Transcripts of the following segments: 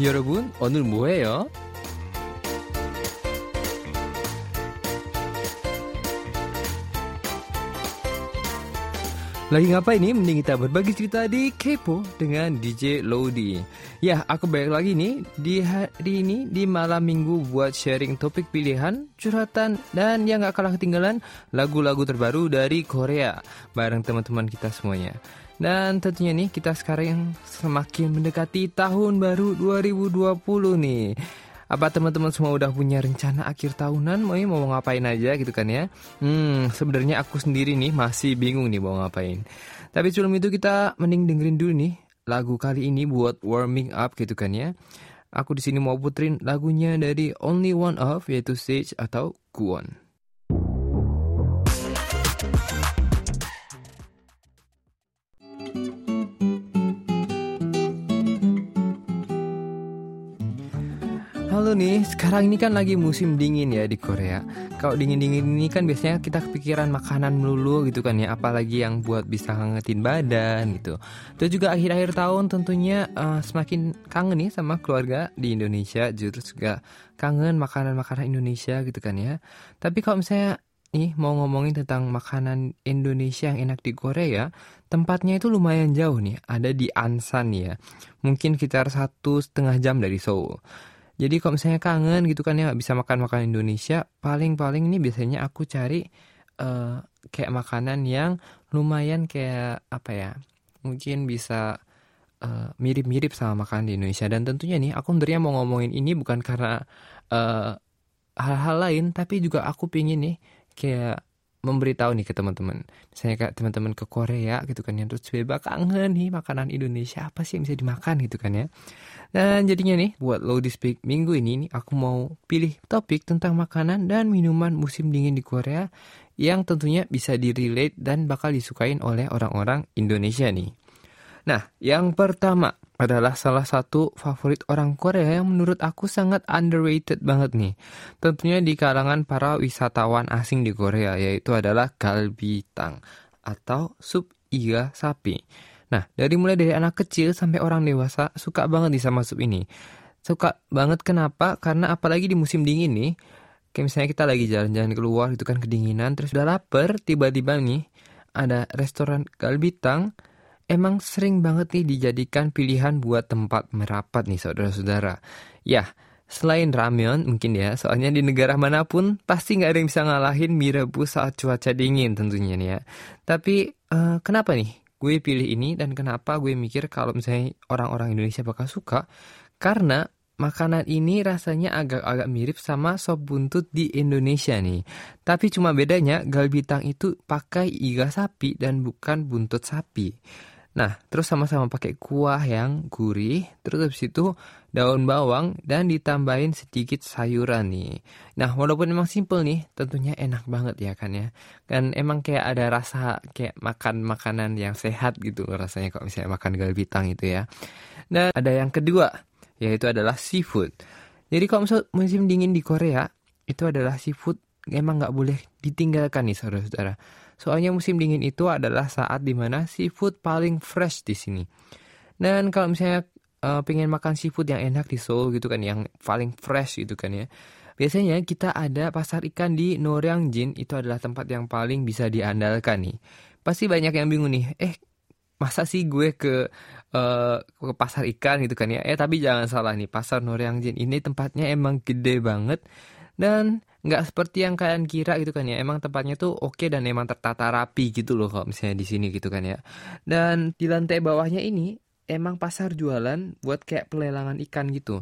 여러분, 오늘 뭐해요? Lagi ngapain nih? Mending kita berbagi cerita di Kepo dengan DJ Lodi. Ya, aku balik lagi nih di hari ini di malam minggu buat sharing topik pilihan, curhatan, dan yang gak kalah ketinggalan lagu-lagu terbaru dari Korea bareng teman-teman kita semuanya. Dan tentunya nih kita sekarang semakin mendekati tahun baru 2020 nih. Apa teman-teman semua udah punya rencana akhir tahunan mau mau ngapain aja gitu kan ya? Hmm, sebenarnya aku sendiri nih masih bingung nih mau ngapain. Tapi sebelum itu kita mending dengerin dulu nih lagu kali ini buat warming up gitu kan ya. Aku di sini mau puterin lagunya dari Only One Of yaitu Stage atau Kuon. Halo nih, sekarang ini kan lagi musim dingin ya di Korea. Kalau dingin-dingin ini kan biasanya kita kepikiran makanan melulu gitu kan ya, apalagi yang buat bisa ngangetin badan gitu. Terus juga akhir-akhir tahun tentunya uh, semakin kangen nih sama keluarga di Indonesia, justru juga kangen makanan-makanan Indonesia gitu kan ya. Tapi kalau misalnya nih mau ngomongin tentang makanan Indonesia yang enak di Korea, tempatnya itu lumayan jauh nih, ada di Ansan ya. Mungkin sekitar satu setengah jam dari Seoul. Jadi kalau misalnya kangen gitu kan ya nggak bisa makan makanan Indonesia, paling-paling ini biasanya aku cari uh, kayak makanan yang lumayan kayak apa ya, mungkin bisa uh, mirip-mirip sama makanan di Indonesia. Dan tentunya nih aku sebenarnya mau ngomongin ini bukan karena hal hal-hal lain, tapi juga aku pingin nih kayak memberitahu nih ke teman-teman. Misalnya kayak teman-teman ke Korea gitu kan ya, terus bebas kangen nih makanan Indonesia apa sih yang bisa dimakan gitu kan ya. Dan jadinya nih, buat Low Speak minggu ini nih, aku mau pilih topik tentang makanan dan minuman musim dingin di Korea yang tentunya bisa direlate dan bakal disukain oleh orang-orang Indonesia nih. Nah, yang pertama adalah salah satu favorit orang Korea yang menurut aku sangat underrated banget nih. Tentunya di kalangan para wisatawan asing di Korea, yaitu adalah galbitang atau sup iga sapi. Nah, dari mulai dari anak kecil sampai orang dewasa suka banget nih sama sup ini. Suka banget kenapa? Karena apalagi di musim dingin nih, kayak misalnya kita lagi jalan-jalan keluar itu kan kedinginan, terus udah lapar, tiba-tiba nih ada restoran galbitang, emang sering banget nih dijadikan pilihan buat tempat merapat nih saudara-saudara. Ya, selain ramen mungkin ya, soalnya di negara mana pun pasti nggak ada yang bisa ngalahin mie rebus saat cuaca dingin tentunya nih ya. Tapi uh, kenapa nih gue pilih ini dan kenapa gue mikir kalau misalnya orang-orang Indonesia bakal suka karena makanan ini rasanya agak-agak mirip sama sop buntut di Indonesia nih. Tapi cuma bedanya galbitang itu pakai iga sapi dan bukan buntut sapi. Nah, terus sama-sama pakai kuah yang gurih, terus habis itu daun bawang dan ditambahin sedikit sayuran nih. Nah, walaupun emang simple nih, tentunya enak banget ya kan ya. Kan emang kayak ada rasa kayak makan makanan yang sehat gitu rasanya kalau misalnya makan galbitang itu ya. Dan ada yang kedua, yaitu adalah seafood. Jadi kalau misalnya musim dingin di Korea, itu adalah seafood emang nggak boleh ditinggalkan nih saudara-saudara. Soalnya musim dingin itu adalah saat di mana seafood paling fresh di sini. Dan kalau misalnya uh, pengen makan seafood yang enak di Seoul gitu kan, yang paling fresh gitu kan ya. Biasanya kita ada pasar ikan di Noryangjin, itu adalah tempat yang paling bisa diandalkan nih. Pasti banyak yang bingung nih, eh masa sih gue ke uh, ke pasar ikan gitu kan ya? Eh tapi jangan salah nih, pasar Noryangjin ini tempatnya emang gede banget dan nggak seperti yang kalian kira gitu kan ya. Emang tempatnya tuh oke dan emang tertata rapi gitu loh kalau misalnya di sini gitu kan ya. Dan di lantai bawahnya ini emang pasar jualan buat kayak pelelangan ikan gitu.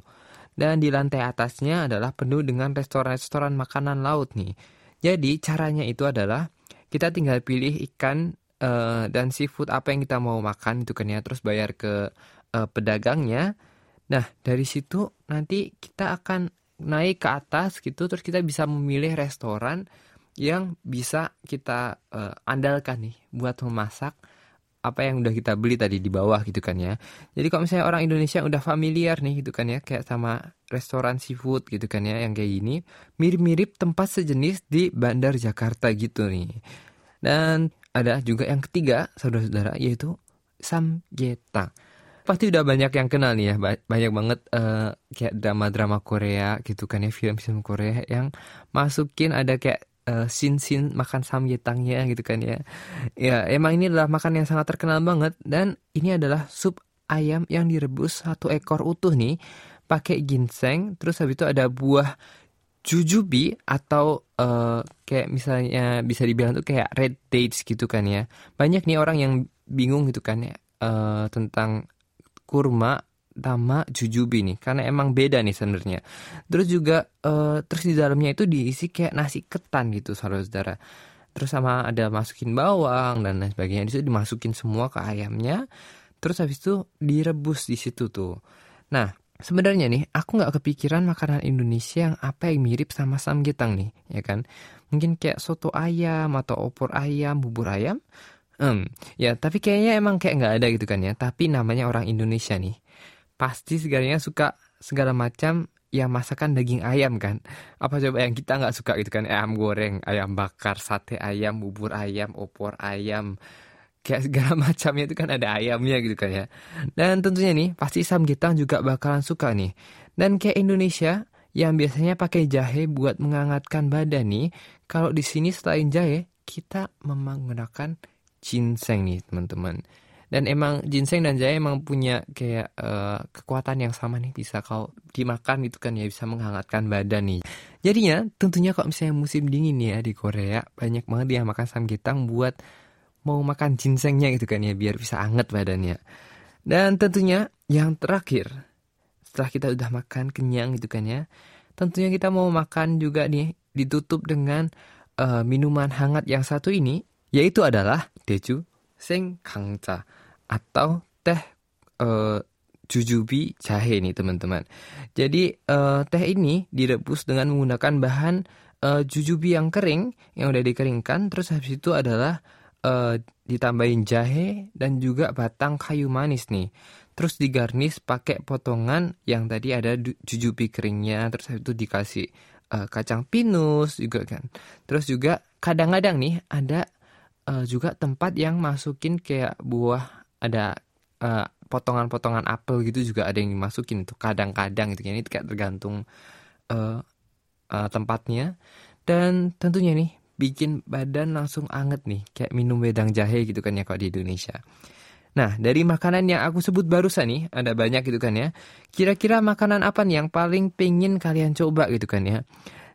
Dan di lantai atasnya adalah penuh dengan restoran-restoran makanan laut nih. Jadi caranya itu adalah kita tinggal pilih ikan uh, dan seafood apa yang kita mau makan itu kan ya. Terus bayar ke uh, pedagangnya. Nah dari situ nanti kita akan naik ke atas gitu terus kita bisa memilih restoran yang bisa kita uh, andalkan nih buat memasak apa yang udah kita beli tadi di bawah gitu kan ya. Jadi kalau misalnya orang Indonesia udah familiar nih gitu kan ya kayak sama restoran seafood gitu kan ya yang kayak gini, mirip-mirip tempat sejenis di Bandar Jakarta gitu nih. Dan ada juga yang ketiga saudara-saudara yaitu samgyetang. Pasti udah banyak yang kenal nih ya, banyak banget uh, kayak drama-drama Korea gitu kan ya, film-film Korea yang masukin ada kayak uh, scene-scene makan samgyetangnya gitu kan ya. Ya, emang ini adalah makan yang sangat terkenal banget dan ini adalah sup ayam yang direbus satu ekor utuh nih pakai ginseng, terus habis itu ada buah jujubi atau uh, kayak misalnya bisa dibilang tuh kayak red dates gitu kan ya. Banyak nih orang yang bingung gitu kan ya uh, tentang kurma sama jujubi nih karena emang beda nih sebenarnya. Terus juga uh, terus di dalamnya itu diisi kayak nasi ketan gitu saudara-saudara. Terus sama ada masukin bawang dan lain sebagainya. Itu dimasukin semua ke ayamnya. Terus habis itu direbus di situ tuh. Nah, sebenarnya nih aku nggak kepikiran makanan Indonesia yang apa yang mirip sama samgyetang nih, ya kan? Mungkin kayak soto ayam atau opor ayam, bubur ayam. Hmm, ya tapi kayaknya emang kayak nggak ada gitu kan ya. Tapi namanya orang Indonesia nih, pasti segalanya suka segala macam ya masakan daging ayam kan. Apa coba yang kita nggak suka gitu kan? Ayam goreng, ayam bakar, sate ayam, bubur ayam, opor ayam, kayak segala macamnya itu kan ada ayamnya gitu kan ya. Dan tentunya nih pasti samgyetang juga bakalan suka nih. Dan kayak Indonesia yang biasanya pakai jahe buat menghangatkan badan nih, kalau di sini selain jahe kita menggunakan ginseng nih teman-teman. Dan emang ginseng dan jahe emang punya kayak uh, kekuatan yang sama nih bisa kalau dimakan itu kan ya bisa menghangatkan badan nih. Jadinya tentunya kalau misalnya musim dingin ya di Korea banyak banget yang makan samgyetang buat mau makan ginsengnya gitu kan ya biar bisa anget badannya. Dan tentunya yang terakhir setelah kita udah makan kenyang gitu kan ya, tentunya kita mau makan juga nih ditutup dengan uh, minuman hangat yang satu ini yaitu adalah deju seng kangca atau teh uh, jujubi jahe nih teman-teman. Jadi uh, teh ini direbus dengan menggunakan bahan uh, jujubi yang kering yang udah dikeringkan terus habis itu adalah uh, ditambahin jahe dan juga batang kayu manis nih. Terus digarnis pakai potongan yang tadi ada jujubi keringnya terus habis itu dikasih uh, kacang pinus juga kan. Terus juga kadang-kadang nih ada uh, juga tempat yang masukin kayak buah ada uh, potongan-potongan apel gitu juga ada yang dimasukin itu kadang-kadang gitu ini kayak tergantung uh, uh, tempatnya dan tentunya nih bikin badan langsung anget nih kayak minum wedang jahe gitu kan ya kalau di Indonesia. Nah, dari makanan yang aku sebut barusan nih, ada banyak gitu kan ya. Kira-kira makanan apa nih yang paling pengen kalian coba gitu kan ya.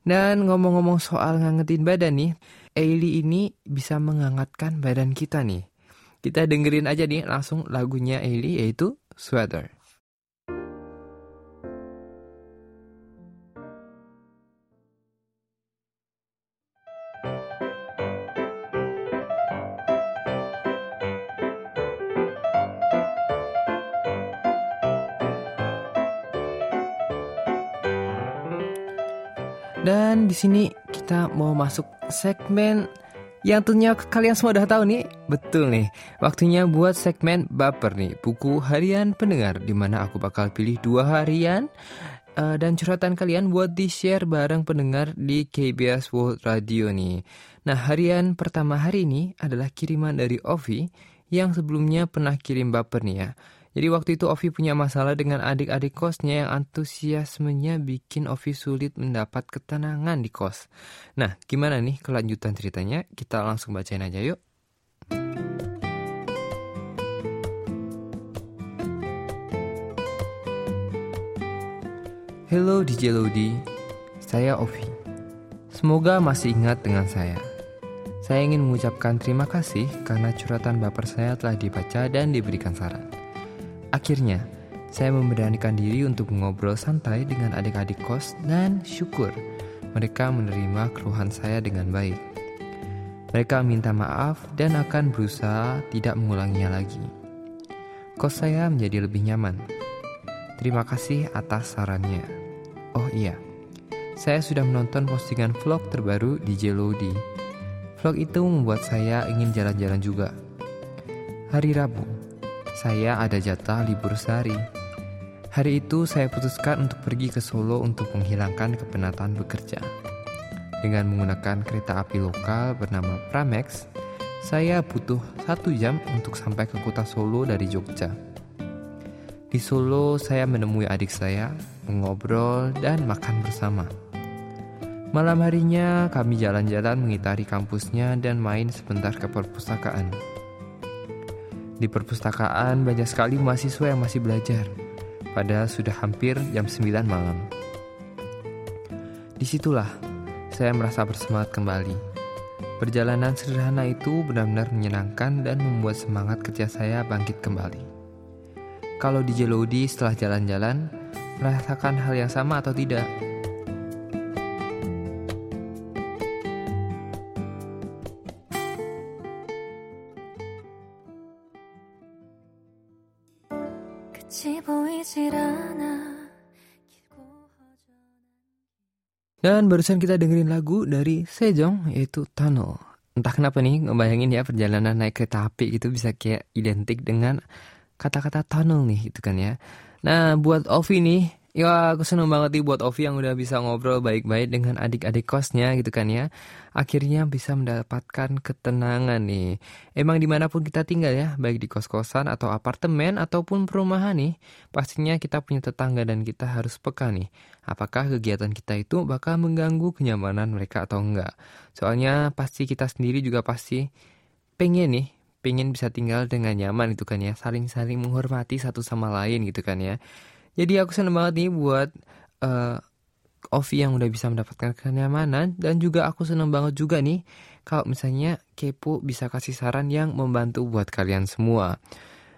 Dan ngomong-ngomong soal ngangetin badan nih, Ailey ini bisa menghangatkan badan kita nih. Kita dengerin aja nih langsung lagunya Ailey yaitu Sweater. Dan di sini kita mau masuk segmen yang tentunya kalian semua udah tahu nih. Betul nih, waktunya buat segmen baper nih, buku harian pendengar di mana aku bakal pilih dua harian uh, dan curhatan kalian buat di-share bareng pendengar di KBS World Radio nih. Nah, harian pertama hari ini adalah kiriman dari Ovi yang sebelumnya pernah kirim baper nih ya. Jadi waktu itu Ovi punya masalah dengan adik-adik kosnya yang antusiasmenya bikin Ovi sulit mendapat ketenangan di kos. Nah, gimana nih kelanjutan ceritanya? Kita langsung bacain aja yuk. Hello DJ Lodi, saya Ovi. Semoga masih ingat dengan saya. Saya ingin mengucapkan terima kasih karena curhatan baper saya telah dibaca dan diberikan saran. Akhirnya, saya memberanikan diri untuk mengobrol santai dengan adik-adik kos dan syukur mereka menerima keluhan saya dengan baik. Mereka minta maaf dan akan berusaha tidak mengulanginya lagi. Kos saya menjadi lebih nyaman. Terima kasih atas sarannya. Oh iya, saya sudah menonton postingan vlog terbaru di Jelodi. Vlog itu membuat saya ingin jalan-jalan juga. Hari Rabu, saya ada jatah libur sehari. Hari itu saya putuskan untuk pergi ke Solo untuk menghilangkan kepenatan bekerja. Dengan menggunakan kereta api lokal bernama Pramex, saya butuh satu jam untuk sampai ke kota Solo dari Jogja. Di Solo saya menemui adik saya, mengobrol dan makan bersama. Malam harinya kami jalan-jalan mengitari kampusnya dan main sebentar ke perpustakaan. Di perpustakaan banyak sekali mahasiswa yang masih belajar, padahal sudah hampir jam 9 malam. Di situlah saya merasa bersemangat kembali Perjalanan sederhana itu benar-benar menyenangkan dan membuat semangat kerja saya bangkit kembali. Kalau di Jelodi setelah jalan-jalan, merasakan hal yang sama atau tidak? Dan barusan kita dengerin lagu dari Sejong yaitu Tunnel. Entah kenapa nih ngebayangin ya perjalanan naik kereta api itu bisa kayak identik dengan kata-kata tunnel nih gitu kan ya. Nah buat Ovi nih Ya aku seneng banget nih buat Ovi yang udah bisa ngobrol baik-baik dengan adik-adik kosnya gitu kan ya. Akhirnya bisa mendapatkan ketenangan nih. Emang di mana pun kita tinggal ya, baik di kos-kosan atau apartemen ataupun perumahan nih, pastinya kita punya tetangga dan kita harus peka nih. Apakah kegiatan kita itu bakal mengganggu kenyamanan mereka atau enggak. Soalnya pasti kita sendiri juga pasti pengen nih pengen bisa tinggal dengan nyaman gitu kan ya saling-saling menghormati satu sama lain gitu kan ya jadi aku seneng banget nih buat uh, Ovi yang udah bisa mendapatkan kenyamanan dan juga aku seneng banget juga nih kalau misalnya Kepo bisa kasih saran yang membantu buat kalian semua.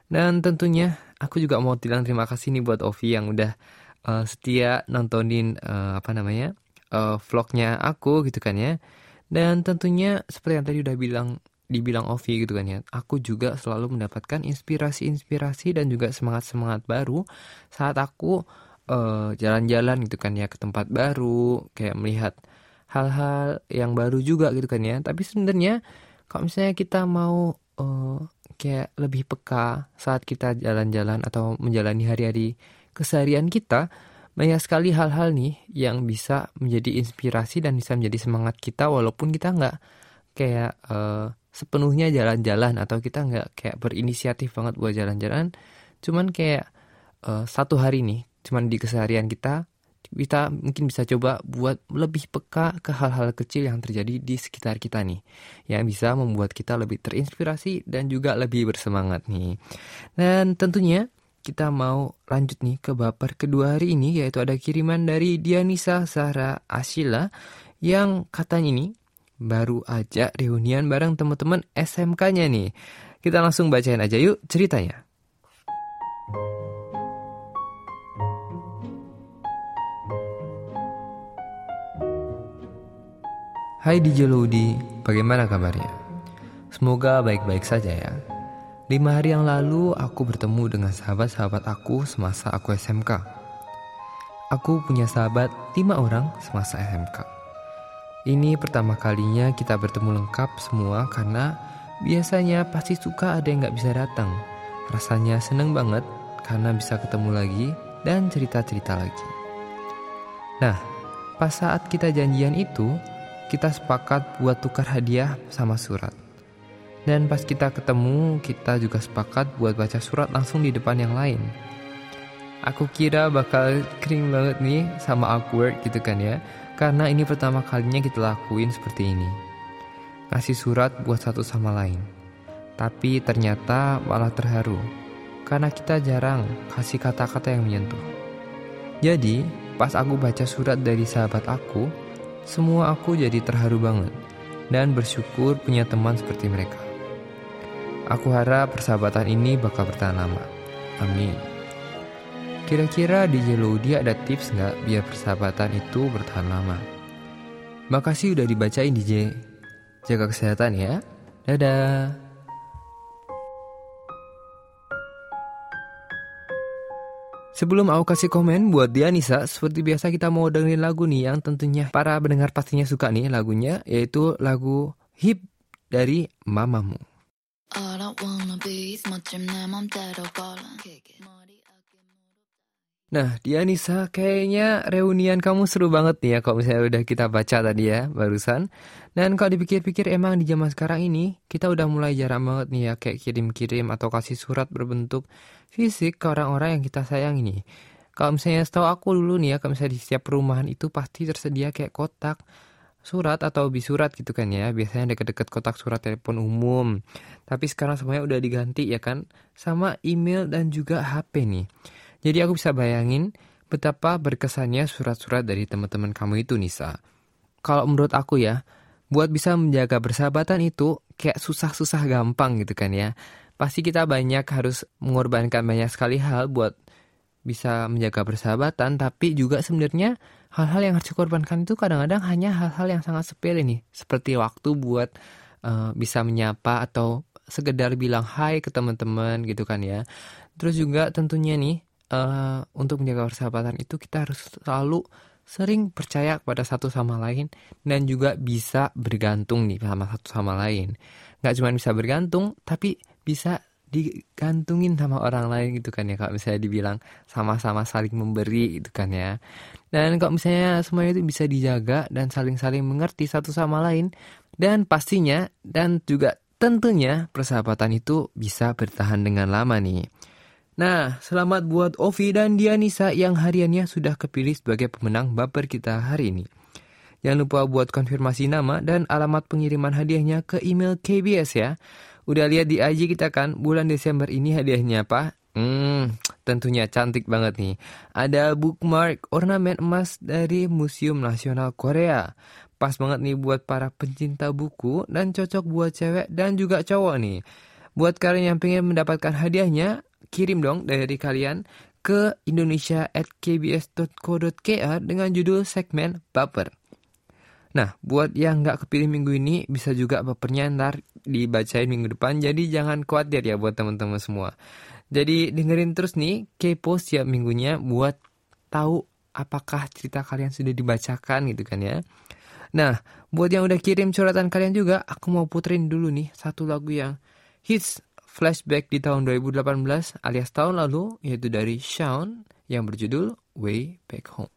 Dan tentunya aku juga mau bilang terima kasih nih buat Ovi yang udah uh, setia nontonin uh, apa namanya uh, vlognya aku gitu kan ya. Dan tentunya seperti yang tadi udah bilang dibilang Ovi gitu kan ya. Aku juga selalu mendapatkan inspirasi-inspirasi dan juga semangat-semangat baru saat aku eh, jalan-jalan gitu kan ya ke tempat baru kayak melihat hal-hal yang baru juga gitu kan ya. Tapi sebenarnya kalau misalnya kita mau uh, kayak lebih peka saat kita jalan-jalan atau menjalani hari-hari keseharian kita banyak sekali hal-hal nih yang bisa menjadi inspirasi dan bisa menjadi semangat kita walaupun kita nggak kayak uh, sepenuhnya jalan-jalan atau kita nggak kayak berinisiatif banget buat jalan-jalan. Cuman kayak uh, satu hari nih cuman di keseharian kita kita mungkin bisa coba buat lebih peka ke hal-hal kecil yang terjadi di sekitar kita nih. Yang bisa membuat kita lebih terinspirasi dan juga lebih bersemangat nih. Dan tentunya kita mau lanjut nih ke baper kedua hari ini yaitu ada kiriman dari Dianisa Sahra Asila yang katanya ini baru aja reunian bareng teman-teman SMK-nya nih. Kita langsung bacain aja yuk ceritanya. Hai DJ Lodi, bagaimana kabarnya? Semoga baik-baik saja ya. Lima hari yang lalu aku bertemu dengan sahabat-sahabat aku semasa aku SMK. Aku punya sahabat lima orang semasa SMK. Ini pertama kalinya kita bertemu lengkap semua karena biasanya pasti suka ada yang gak bisa datang. Rasanya seneng banget karena bisa ketemu lagi dan cerita-cerita lagi. Nah, pas saat kita janjian itu, kita sepakat buat tukar hadiah sama surat. Dan pas kita ketemu, kita juga sepakat buat baca surat langsung di depan yang lain. Aku kira bakal kering banget nih sama awkward gitu kan ya karena ini pertama kalinya kita lakuin seperti ini. Ngasih surat buat satu sama lain. Tapi ternyata malah terharu. Karena kita jarang kasih kata-kata yang menyentuh. Jadi, pas aku baca surat dari sahabat aku, semua aku jadi terharu banget. Dan bersyukur punya teman seperti mereka. Aku harap persahabatan ini bakal bertahan lama. Amin. Kira-kira di Jelodi ada tips nggak biar persahabatan itu bertahan lama? Makasih udah dibacain DJ. Jaga kesehatan ya. Dadah. Sebelum aku kasih komen buat dia Nisa, seperti biasa kita mau dengerin lagu nih yang tentunya para pendengar pastinya suka nih lagunya, yaitu lagu Hip dari Mamamu. I wanna be Nah, dia Nisa, kayaknya reunian kamu seru banget nih ya kalau misalnya udah kita baca tadi ya barusan. Dan kalau dipikir-pikir emang di zaman sekarang ini kita udah mulai jarang banget nih ya kayak kirim-kirim atau kasih surat berbentuk fisik ke orang-orang yang kita sayang ini. Kalau misalnya setahu aku dulu nih ya, kalau misalnya di setiap perumahan itu pasti tersedia kayak kotak surat atau bisurat gitu kan ya. Biasanya deket-deket kotak surat telepon umum. Tapi sekarang semuanya udah diganti ya kan sama email dan juga HP nih. Jadi aku bisa bayangin betapa berkesannya surat-surat dari teman-teman kamu itu Nisa. Kalau menurut aku ya, buat bisa menjaga persahabatan itu kayak susah-susah gampang gitu kan ya. Pasti kita banyak harus mengorbankan banyak sekali hal buat bisa menjaga persahabatan, tapi juga sebenarnya hal-hal yang harus dikorbankan itu kadang-kadang hanya hal-hal yang sangat sepele nih, seperti waktu buat uh, bisa menyapa atau sekedar bilang hai ke teman-teman gitu kan ya. Terus juga tentunya nih uh, untuk menjaga persahabatan itu kita harus selalu sering percaya kepada satu sama lain dan juga bisa bergantung nih sama satu sama lain. Gak cuma bisa bergantung, tapi bisa digantungin sama orang lain gitu kan ya kalau misalnya dibilang sama-sama saling memberi gitu kan ya. Dan kalau misalnya semuanya itu bisa dijaga dan saling-saling mengerti satu sama lain dan pastinya dan juga tentunya persahabatan itu bisa bertahan dengan lama nih Nah, selamat buat Ovi dan Dianisa yang hariannya sudah kepilih sebagai pemenang baper kita hari ini. Jangan lupa buat konfirmasi nama dan alamat pengiriman hadiahnya ke email KBS ya. Udah lihat di IG kita kan, bulan Desember ini hadiahnya apa? Hmm, tentunya cantik banget nih. Ada bookmark ornamen emas dari Museum Nasional Korea. Pas banget nih buat para pencinta buku dan cocok buat cewek dan juga cowok nih. Buat kalian yang pengen mendapatkan hadiahnya, kirim dong dari kalian ke indonesia@kbs.co.kr dengan judul segmen baper. Nah, buat yang nggak kepilih minggu ini, bisa juga bapernya ntar dibacain minggu depan. Jadi jangan khawatir ya buat teman-teman semua. Jadi dengerin terus nih kepo setiap minggunya buat tahu apakah cerita kalian sudah dibacakan gitu kan ya. Nah, buat yang udah kirim curhatan kalian juga, aku mau puterin dulu nih satu lagu yang hits flashback di tahun 2018 alias tahun lalu yaitu dari Shawn yang berjudul Way Back Home.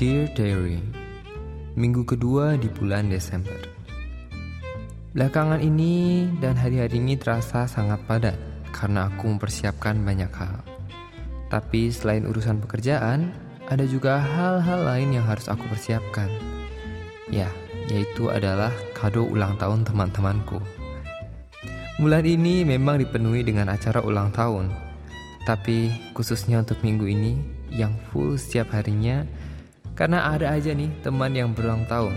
Dear Diary minggu kedua di bulan Desember. Belakangan ini dan hari-hari ini terasa sangat padat karena aku mempersiapkan banyak hal. Tapi selain urusan pekerjaan, ada juga hal-hal lain yang harus aku persiapkan. Ya, yaitu adalah kado ulang tahun teman-temanku. Bulan ini memang dipenuhi dengan acara ulang tahun, tapi khususnya untuk minggu ini yang full setiap harinya karena ada aja nih teman yang berulang tahun.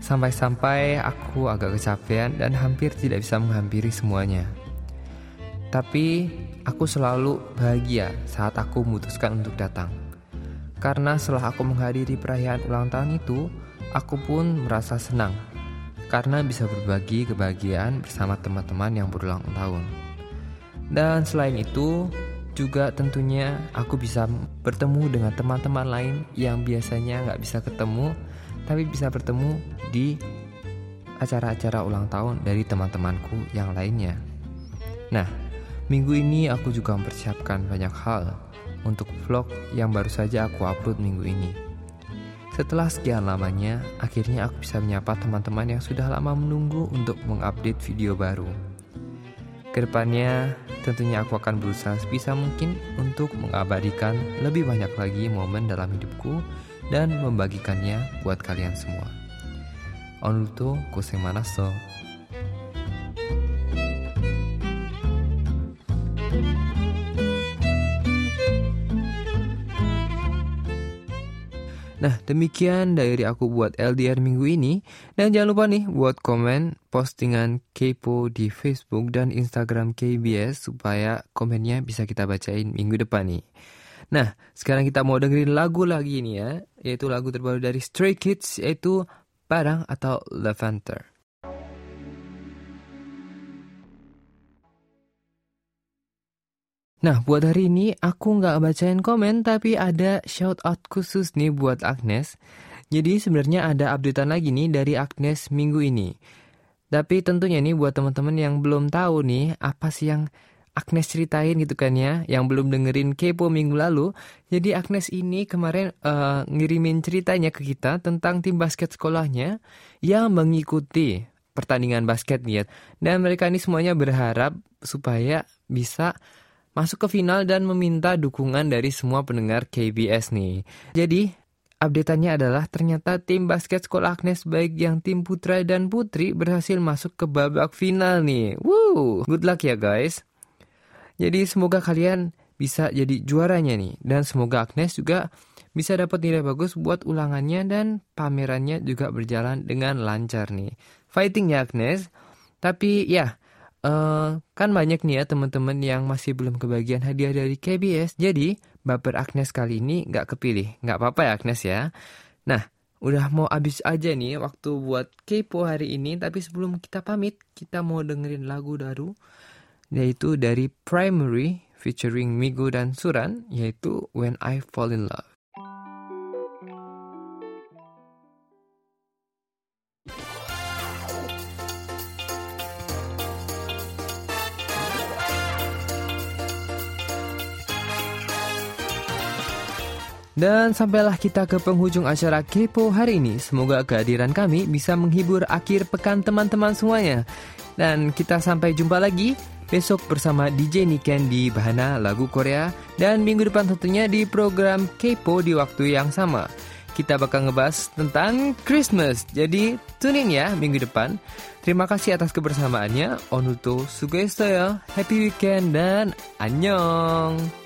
Sampai-sampai aku agak kecapean dan hampir tidak bisa menghampiri semuanya. Tapi aku selalu bahagia saat aku memutuskan untuk datang. Karena setelah aku menghadiri perayaan ulang tahun itu, aku pun merasa senang karena bisa berbagi kebahagiaan bersama teman-teman yang berulang tahun. Dan selain itu, juga tentunya aku bisa bertemu dengan teman-teman lain yang biasanya nggak bisa ketemu tapi bisa bertemu di acara-acara ulang tahun dari teman-temanku yang lainnya. Nah, minggu ini aku juga mempersiapkan banyak hal untuk vlog yang baru saja aku upload minggu ini. Setelah sekian lamanya, akhirnya aku bisa menyapa teman-teman yang sudah lama menunggu untuk mengupdate video baru. Ke depannya, tentunya aku akan berusaha sebisa mungkin untuk mengabadikan lebih banyak lagi momen dalam hidupku dan membagikannya buat kalian semua. Onuto kusemanaso. Nah, demikian dari aku buat LDR minggu ini. Dan jangan lupa nih buat komen postingan Kepo di Facebook dan Instagram KBS supaya komennya bisa kita bacain minggu depan nih. Nah, sekarang kita mau dengerin lagu lagi nih ya, yaitu lagu terbaru dari Stray Kids yaitu Padang atau Lavender. Nah, buat hari ini aku nggak bacain komen, tapi ada shout out khusus nih buat Agnes. Jadi sebenarnya ada updatean lagi nih dari Agnes minggu ini. Tapi tentunya nih buat teman-teman yang belum tahu nih apa sih yang Agnes ceritain gitu kan ya, yang belum dengerin Kepo minggu lalu. Jadi Agnes ini kemarin uh, ngirimin ceritanya ke kita tentang tim basket sekolahnya yang mengikuti pertandingan basket nih. Dan mereka ini semuanya berharap supaya bisa masuk ke final dan meminta dukungan dari semua pendengar KBS nih. Jadi, updateannya adalah ternyata tim basket sekolah Agnes baik yang tim putra dan putri berhasil masuk ke babak final nih. Woo, good luck ya guys. Jadi semoga kalian bisa jadi juaranya nih dan semoga Agnes juga bisa dapat nilai bagus buat ulangannya dan pamerannya juga berjalan dengan lancar nih. Fighting ya Agnes. Tapi ya, Uh, kan banyak nih ya teman-teman yang masih belum kebagian hadiah dari KBS. Jadi, baper Agnes kali ini nggak kepilih. Nggak apa-apa ya Agnes ya. Nah, udah mau habis aja nih waktu buat kepo hari ini. Tapi sebelum kita pamit, kita mau dengerin lagu baru. Yaitu dari Primary featuring Migo dan Suran. Yaitu When I Fall In Love. Dan sampailah kita ke penghujung acara Kepo hari ini. Semoga kehadiran kami bisa menghibur akhir pekan teman-teman semuanya. Dan kita sampai jumpa lagi besok bersama DJ Niken di Bahana Lagu Korea. Dan minggu depan tentunya di program Kepo di waktu yang sama. Kita bakal ngebahas tentang Christmas. Jadi tune in ya minggu depan. Terima kasih atas kebersamaannya. Onuto Sugestoyo. Happy weekend dan annyeong.